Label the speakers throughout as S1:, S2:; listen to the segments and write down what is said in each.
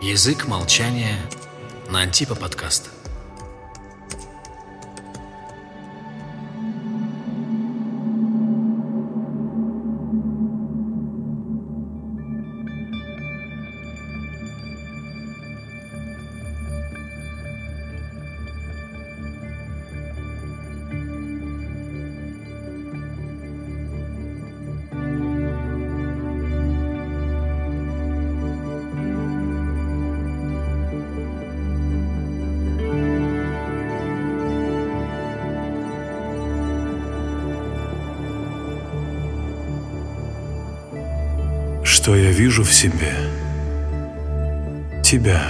S1: Язык молчания на Антипа подкаст.
S2: Что я вижу в себе тебя,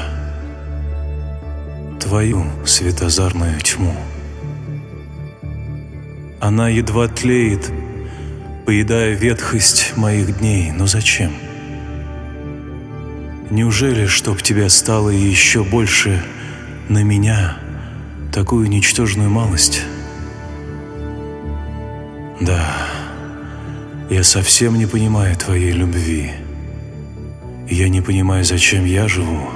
S2: твою светозарную тьму. Она едва тлеет, поедая ветхость моих дней, но зачем? Неужели, чтоб тебя стало еще больше на меня, такую ничтожную малость? Да, я совсем не понимаю твоей любви. Я не понимаю, зачем я живу.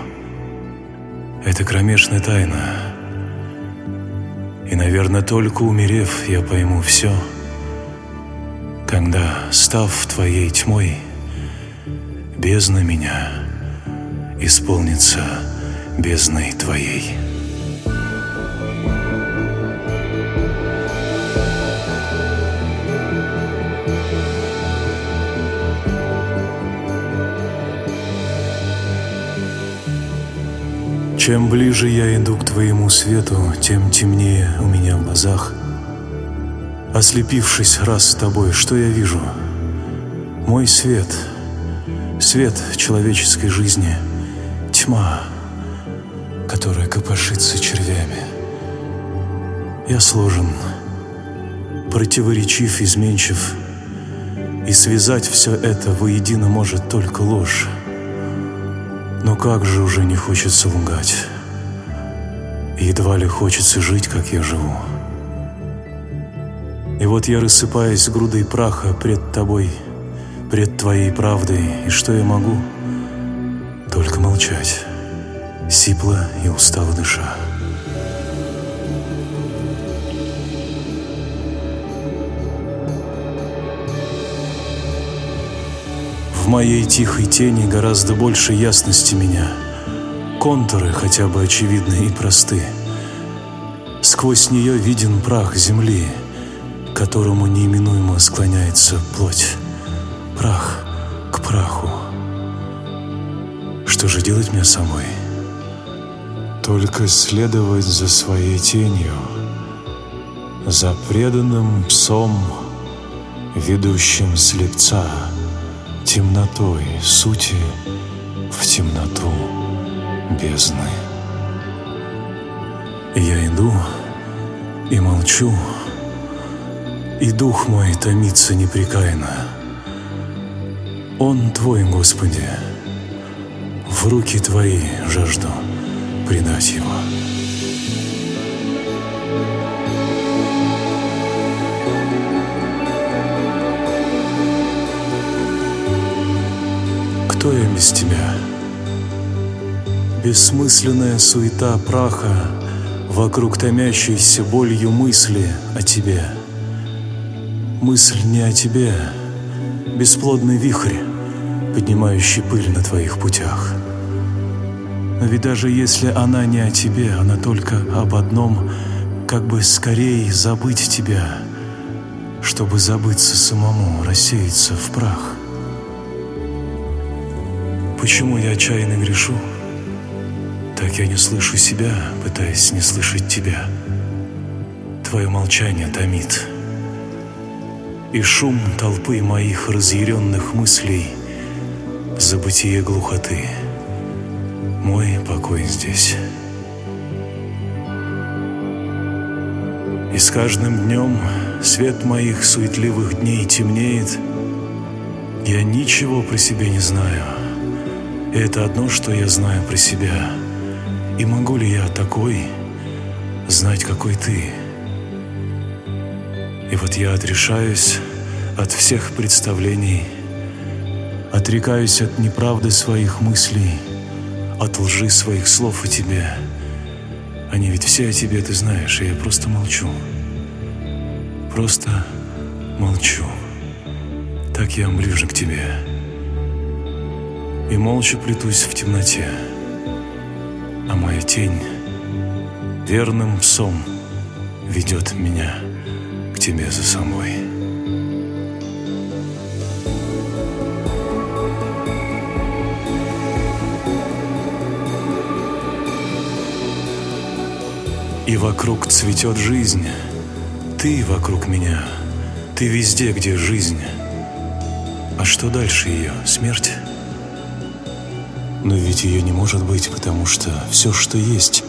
S2: Это кромешная тайна. И, наверное, только умерев, я пойму все. Когда, став твоей тьмой, бездна меня исполнится бездной твоей. Чем ближе я иду к твоему свету, тем темнее у меня в глазах. Ослепившись раз с тобой, что я вижу? Мой свет, свет человеческой жизни, тьма, которая копошится червями. Я сложен, противоречив, изменчив, и связать все это воедино может только ложь. Но как же уже не хочется лгать. Едва ли хочется жить, как я живу. И вот я рассыпаюсь грудой праха пред тобой, пред твоей правдой, и что я могу? Только молчать, сипло и устало дыша. В моей тихой тени гораздо больше ясности меня. Контуры хотя бы очевидны и просты. Сквозь нее виден прах земли, которому неименуемо склоняется плоть. Прах к праху. Что же делать мне самой? Только следовать за своей тенью, за преданным псом, ведущим слепца — темнотой сути в темноту бездны. Я иду и молчу, и дух мой томится непрекаянно. Он Твой, Господи, в руки Твои жажду предать его. Кто я без тебя? Бессмысленная суета праха Вокруг томящейся болью мысли о тебе. Мысль не о тебе, бесплодный вихрь, Поднимающий пыль на твоих путях. Но ведь даже если она не о тебе, Она только об одном, Как бы скорее забыть тебя, Чтобы забыться самому, рассеяться в прах. Почему я отчаянно грешу? Так я не слышу себя, пытаясь не слышать тебя. Твое молчание томит. И шум толпы моих разъяренных мыслей Забытие глухоты. Мой покой здесь. И с каждым днем свет моих суетливых дней темнеет. Я ничего про себя не знаю — и это одно, что я знаю про себя. И могу ли я такой знать, какой ты? И вот я отрешаюсь от всех представлений, отрекаюсь от неправды своих мыслей, от лжи своих слов о тебе. Они ведь все о тебе, ты знаешь, и я просто молчу. Просто молчу. Так я ближе к тебе. И молча плетусь в темноте. А моя тень верным псом ведет меня к тебе за собой. И вокруг цветет жизнь, ты вокруг меня, ты везде, где жизнь. А что дальше ее? Смерть? Но ведь ее не может быть, потому что все, что есть,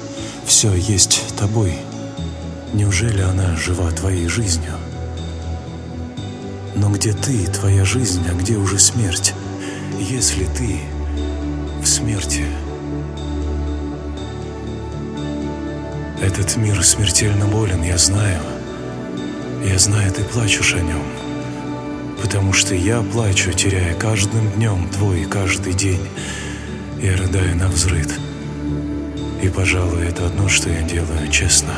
S2: все есть тобой. Неужели она жива твоей жизнью? Но где ты, твоя жизнь, а где уже смерть? Если ты в смерти... Этот мир смертельно болен, я знаю. Я знаю, ты плачешь о нем. Потому что я плачу, теряя каждым днем твой каждый день. Я рыдаю на взрыд. И, пожалуй, это одно, что я делаю честно.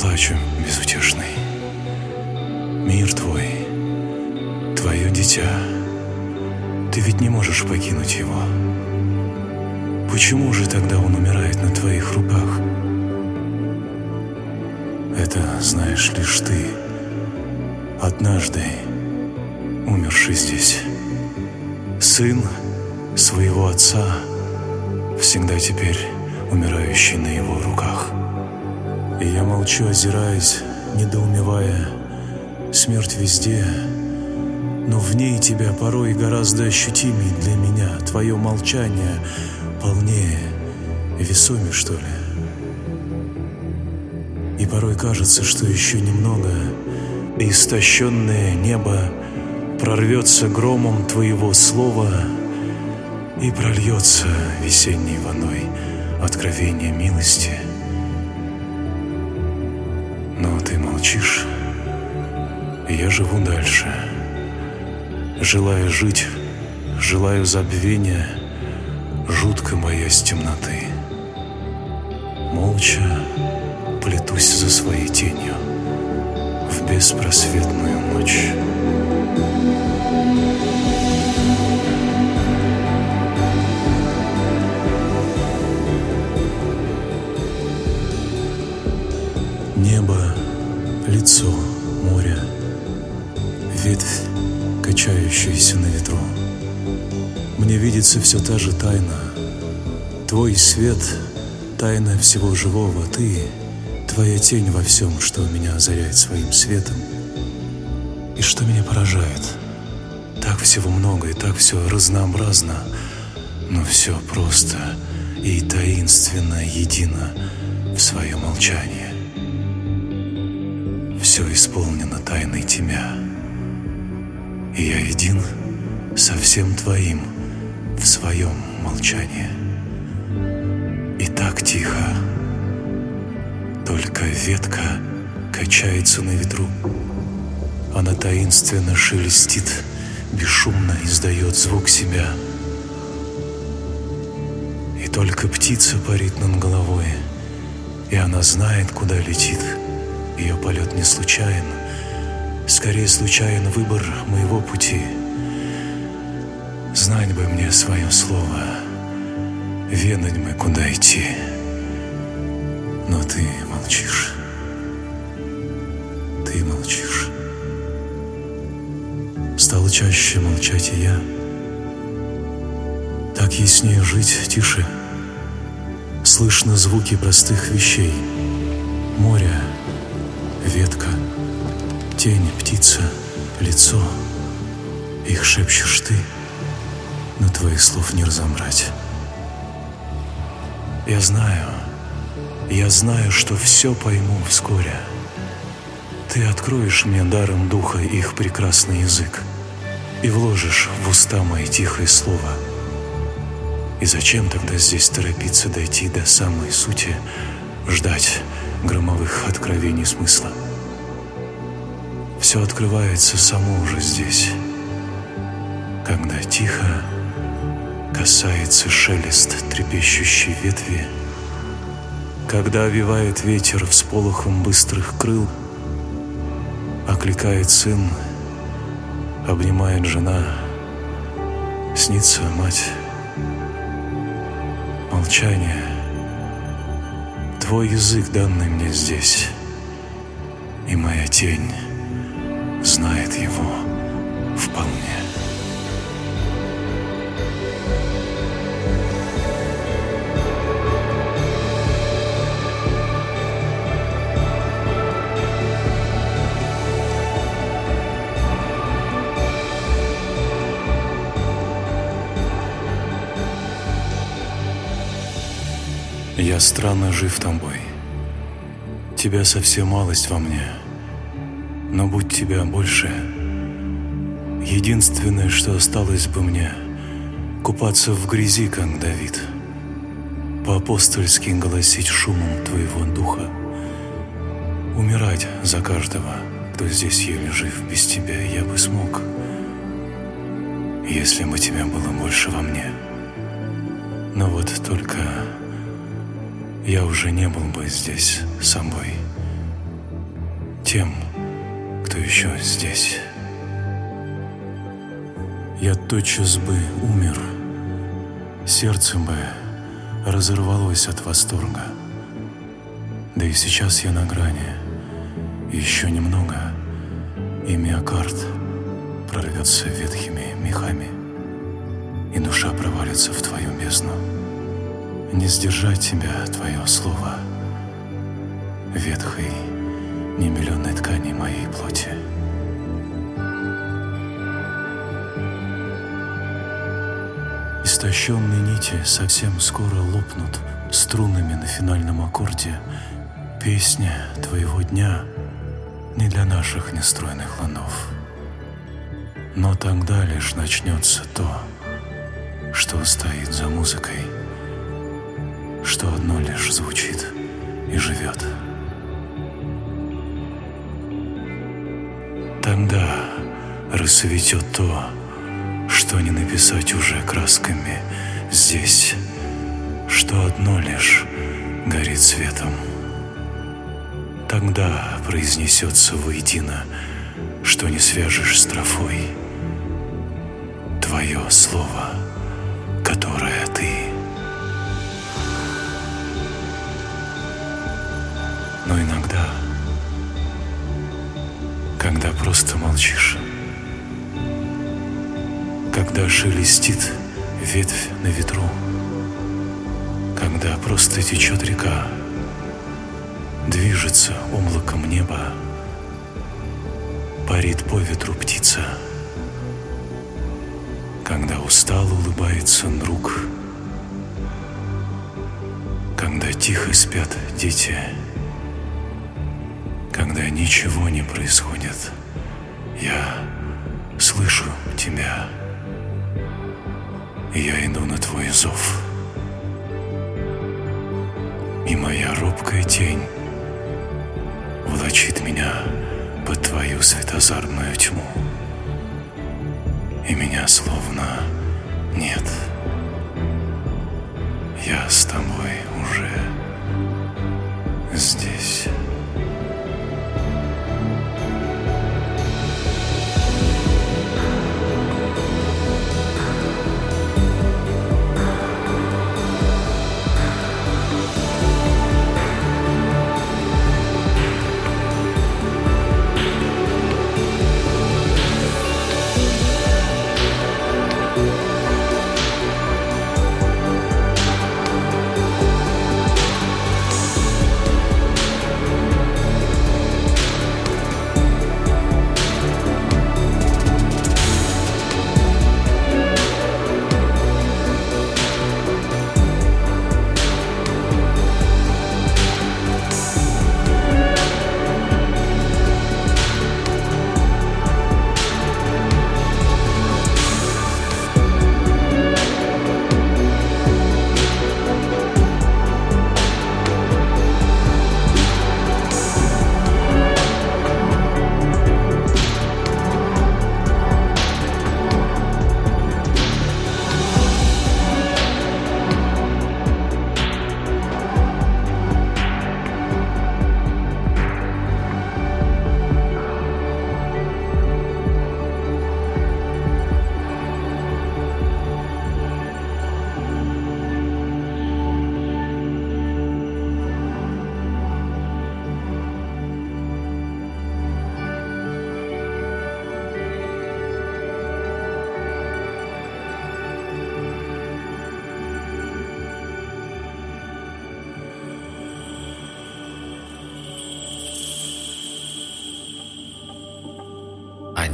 S2: Плачу безутешный. Мир твой, твое дитя. Ты ведь не можешь покинуть его. Почему же тогда он умирает на твоих руках? Это знаешь лишь ты, однажды умерший здесь. Сын своего отца, всегда теперь умирающий на его руках. И я молчу, озираясь, недоумевая, смерть везде, но в ней тебя порой гораздо ощутимее для меня, твое молчание полнее, весомее, что ли. И порой кажется, что еще немного, и истощенное небо прорвется громом Твоего слова и прольется весенней водой откровение милости. Но ты молчишь, и я живу дальше, желая жить, желаю забвения, жутко боясь темноты. Молча плетусь за своей тенью в беспросветную ночь. Лицо, море, ветвь, качающаяся на ветру. Мне видится все та же тайна. Твой свет — тайна всего живого. Ты Твоя тень во всем, что меня озаряет своим светом. И что меня поражает. Так всего много и так все разнообразно, но все просто и таинственно едино в свое молчание. Все исполнено тайной тебя. И я един со всем твоим в своем молчании. И так тихо, только ветка качается на ветру. Она таинственно шелестит, бесшумно издает звук себя. И только птица парит над головой, и она знает, куда летит. Ее полет не случайен, скорее случайен выбор моего пути. Знать бы мне свое слово, ведать бы, куда идти. Но ты молчишь. Ты молчишь. Стало чаще молчать и я. Так яснее жить тише. Слышно звуки простых вещей. Ветка, тень, птица, лицо. Их шепчешь ты, но твоих слов не разобрать. Я знаю, я знаю, что все пойму вскоре. Ты откроешь мне даром духа их прекрасный язык и вложишь в уста мои тихое слово. И зачем тогда здесь торопиться дойти до самой сути, ждать громовых откровений смысла? Все открывается само уже здесь, когда тихо касается шелест трепещущей ветви, когда овивает ветер всполохом быстрых крыл, окликает сын, обнимает жена, снится мать, молчание, твой язык, данный мне здесь, и моя тень знает его вполне. Я странно жив тобой. Тебя совсем малость во мне, но будь тебя больше. Единственное, что осталось бы мне, купаться в грязи, как Давид, по-апостольски голосить шумом твоего духа, умирать за каждого, кто здесь еле жив без тебя, я бы смог, если бы тебя было больше во мне. Но вот только я уже не был бы здесь собой, тем, кто еще здесь. Я тотчас бы умер, сердце бы разорвалось от восторга. Да и сейчас я на грани, еще немного, и миокард прорвется ветхими мехами, и душа провалится в твою бездну не сдержать тебя, твое слово, ветхой, немиллионной ткани моей плоти. Истощенные нити совсем скоро лопнут струнами на финальном аккорде. Песня твоего дня не для наших нестройных ланов. Но тогда лишь начнется то, что стоит за музыкой — что одно лишь звучит и живет. Тогда рассветет то, что не написать уже красками здесь, что одно лишь горит светом. Тогда произнесется воедино, что не свяжешь строфой твое слово, которое ты Но иногда, молчишь, когда шелестит ветвь на ветру, когда просто течет река, движется облаком неба, парит по ветру птица, когда устало улыбается друг, когда тихо спят дети — когда ничего не происходит, я слышу тебя. Я иду на твой зов. И моя робкая тень влачит меня под твою светозарную тьму. И меня словно нет. Я с тобой уже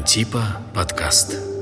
S1: Антипа подкаст.